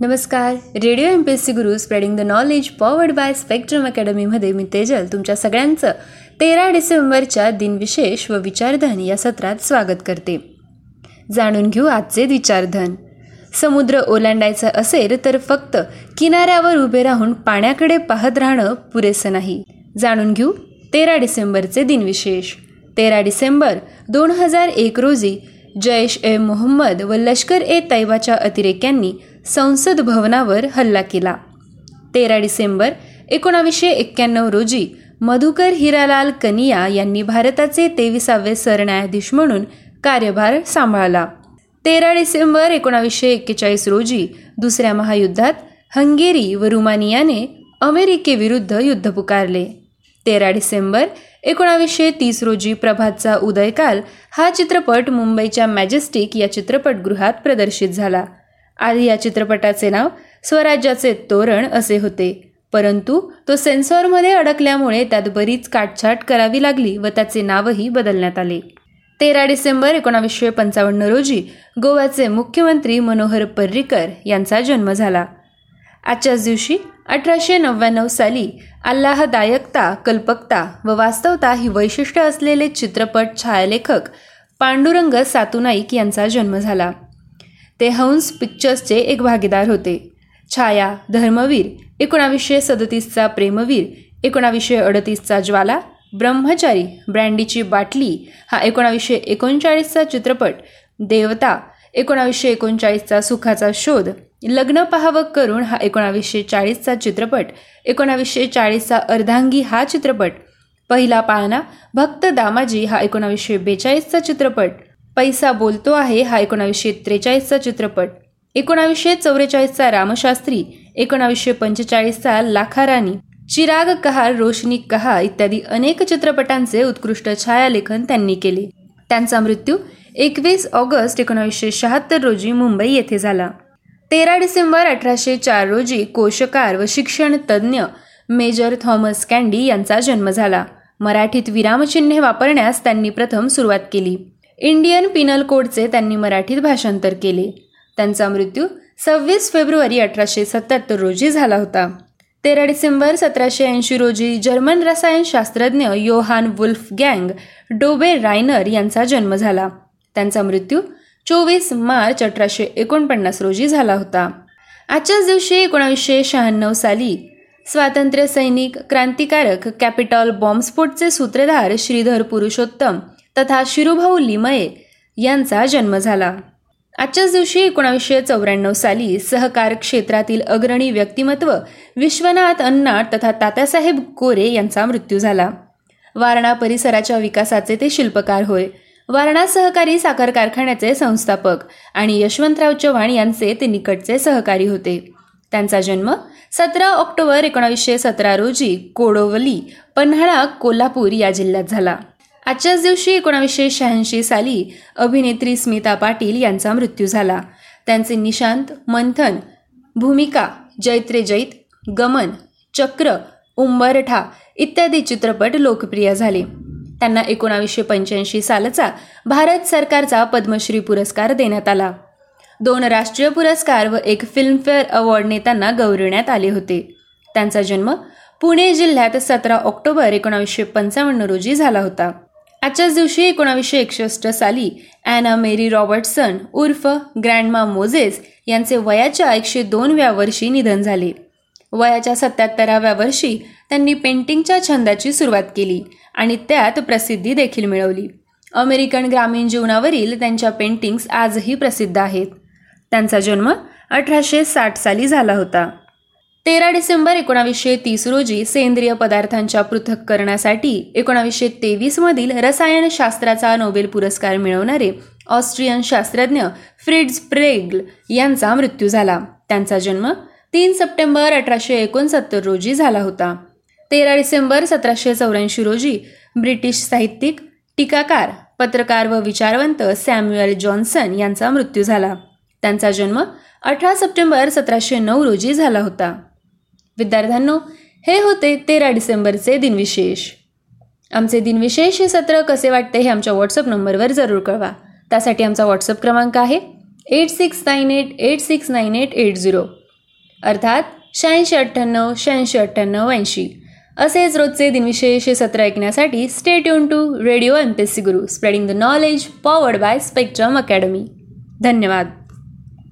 नमस्कार. Radio M P S C Guru spreading the knowledge powered by spectrum अकॅडमीमध्ये मी तेजल तुमच्या सगळ्यांचं तेरा डिसेंबरच्या दिनविशेष व विचारधन या सत्रात स्वागत करते. जाणून घेऊ आजचे विचारधन. समुद्र ओलांडायचं असेल तर फक्त किनाऱ्यावर उभे राहून पाण्याकडे पाहत राहणं पुरेसं नाही. जाणून घेऊ तेरा डिसेंबरचे दिनविशेष तेरा डिसेंबर दोन हजार एक रोजी जैश ए मोहम्मद व लष्कर ए तैबाच्या अतिरेक्यांनी संसद भवनावर हल्ला केला. तेरा डिसेंबर एकोणावीसशे एक्क्याण्णव रोजी मधुकर हिरालाल कनिया यांनी भारताचे तेविसावे सरन्यायाधीश म्हणून कार्यभार सांभाळला. तेरा डिसेंबर एकोणावीसशे एक्केचाळीस रोजी दुसऱ्या महायुद्धात हंगेरी व रुमानियाने अमेरिकेविरुद्ध युद्ध पुकारले. तेरा डिसेंबर एकोणावीसशे तीस रोजी प्रभातचा उदयकाल हा चित्रपट मुंबईच्या मॅजेस्टिक या चित्रपटगृहात प्रदर्शित झाला. आधी या चित्रपटाचे नाव स्वराज्याचे तोरण असे होते. परंतु तो सेन्सॉरमध्ये अडकल्यामुळे त्यात बरीच काटछाट करावी लागली व त्याचे नावही बदलण्यात आले. तेरा डिसेंबर एकोणावीसशे पंचावन्न रोजी गोव्याचे मुख्यमंत्री मनोहर पर्रिकर यांचा जन्म झाला. आजच्याच दिवशी अठराशे नव्याण्णव साली आल्लाहदायकता कल्पकता व वास्तवता ही वैशिष्ट्य असलेले चित्रपट छायालेखक पांडुरंग सातुनाईक यांचा जन्म झाला. ते हंस पिक्चर्सचे एक भागीदार होते. छाया धर्मवीर एकोणावीसशे सदतीसचा प्रेमवीर एकोणावीसशे अडतीसचा ज्वाला ब्रह्मचारी ब्रँडीची बाटली हा एकोणावीसशे एकोणचाळीसचा चित्रपट देवता एकोणावीसशे एकोणचाळीसचा सुखाचा शोध लग्न पाहावं करून हा एकोणावीसशे चाळीसचा चित्रपट एकोणावीसशे चाळीसचा अर्धांगी हा चित्रपट पहिला पाळणा भक्त दामाजी हा एकोणावीसशे बेचाळीसचा चित्रपट पैसा बोलतो आहे हा एकोणावीसशे त्रेचाळीसचा चित्रपट. एकोणावीसशे चौवेचाळीसचा रामशास्त्री एकोणावीसशे पंचेचाळीसचा लाखाराणी चिराग कहार रोशनी कहा इत्यादी अनेक चित्रपटांचे उत्कृष्ट छायालेखन त्यांनी केले. त्यांचा मृत्यू एकवीस ऑगस्ट एकोणावीसशे शहात्तर रोजी मुंबई येथे झाला. तेरा डिसेंबर अठराशे चार रोजी कोशकार व शिक्षण तज्ज्ञ मेजर थॉमस कॅन्डी यांचा जन्म झाला. मराठीत विरामचिन्हे वापरण्यास त्यांनी प्रथम सुरुवात केली. इंडियन पिनल कोडचे त्यांनी मराठीत भाषांतर केले. त्यांचा मृत्यू सव्वीस फेब्रुवारी अठराशे सत्याहत्तर रोजी झाला होता. तेरा डिसेंबर सतराशे ऐंशी रोजी जर्मन रसायनशास्त्रज्ञ योहान वुल्फ गँग डोबे रायनर यांचा जन्म झाला. त्यांचा मृत्यू चोवीस मार्च अठराशे एकोणपन्नास रोजी झाला होता. आजच्याच दिवशी एकोणावीसशे शहाण्णव साली स्वातंत्र्य सैनिक क्रांतिकारक कॅपिटॉल बॉम्बस्फोटचे सूत्रधार श्रीधर पुरुषोत्तम तथा शिरुभाऊ लिमये यांचा जन्म झाला. आजच्याच दिवशी एकोणावीसशे चौऱ्याण्णव साली सहकार क्षेत्रातील अग्रणी व्यक्तिमत्व विश्वनाथ अन्नाट तथा तात्यासाहेब कोरे यांचा मृत्यू झाला. वारणा परिसराच्या विकासाचे ते शिल्पकार होय. वारणा सहकारी साखर कारखान्याचे संस्थापक आणि यशवंतराव चव्हाण यांचे ते निकटचे सहकारी होते. त्यांचा जन्म सतरा ऑक्टोबर एकोणावीसशे सतरा रोजी कोडोवली पन्हाळा कोल्हापूर या जिल्ह्यात झाला. आजच्याच दिवशी एकोणावीसशे शहाऐंशी साली अभिनेत्री स्मिता पाटील यांचा मृत्यू झाला. त्यांचे निशांत मंथन भूमिका जैत्रे जैत गमन चक्र उंबरठा इत्यादी चित्रपट लोकप्रिय झाले. त्यांना एकोणावीसशे पंच्याऐंशी सालचा भारत सरकारचा पद्मश्री पुरस्कार देण्यात आला. दोन राष्ट्रीय पुरस्कार व एक फिल्मफेअर अवॉर्डने त्यांना गौरवण्यात आले होते. त्यांचा जन्म पुणे जिल्ह्यात सतरा ऑक्टोबर एकोणावीसशे पंचावन्न रोजी झाला होता. आजच्याच दिवशी एकोणावीसशे एकसष्ट साली ॲना मेरी रॉबर्टसन उर्फ ग्रँडमा मोझेस यांचे वयाच्या एकशे दोनव्या वर्षी निधन झाले. वयाच्या सत्याहत्तराव्या वर्षी त्यांनी पेंटिंगच्या छंदाची सुरुवात केली आणि त्यात प्रसिद्धी देखील मिळवली. अमेरिकन ग्रामीण जीवनावरील त्यांच्या पेंटिंग्स आजही प्रसिद्ध आहेत. त्यांचा जन्म अठराशे साठ साली झाला होता. तेरा डिसेंबर एकोणावीसशे तीस रोजी सेंद्रिय पदार्थांच्या पृथक्करणासाठी एकोणावीसशे तेवीसमधील रसायनशास्त्राचा नोबेल पुरस्कार मिळवणारे ऑस्ट्रियन शास्त्रज्ञ फ्रिड्स प्रेग्ल यांचा मृत्यू झाला. त्यांचा जन्म तीन सप्टेंबर अठराशे एकोणसत्तर रोजी झाला होता. तेरा डिसेंबर सतराशे चौऱ्याऐंशी रोजी ब्रिटिश साहित्यिक टीकाकार पत्रकार व विचारवंत सॅम्युअल जॉन्सन यांचा मृत्यू झाला. त्यांचा जन्म अठरा सप्टेंबर सतराशे नऊ रोजी झाला होता. विद्यार्थ्यांनो हे होते तेरा डिसेंबरचे दिनविशेष. आमचे दिनविशेष हे सत्र कसे वाटते हे आमच्या व्हॉट्सअप नंबरवर जरूर कळवा. त्यासाठी आमचा व्हॉट्सअप क्रमांक आहे eight six nine eight eight six nine eight eight zero अर्थात शहाऐंशी अठ्ठ्याण्णव शहाऐंशी अठ्ठ्याण्णव ऐंशी. असेच रोजचे दिनविशेष हे सत्र ऐकण्यासाठी stay युन to radio M P S C guru spreading the knowledge powered by spectrum academy धन्यवाद.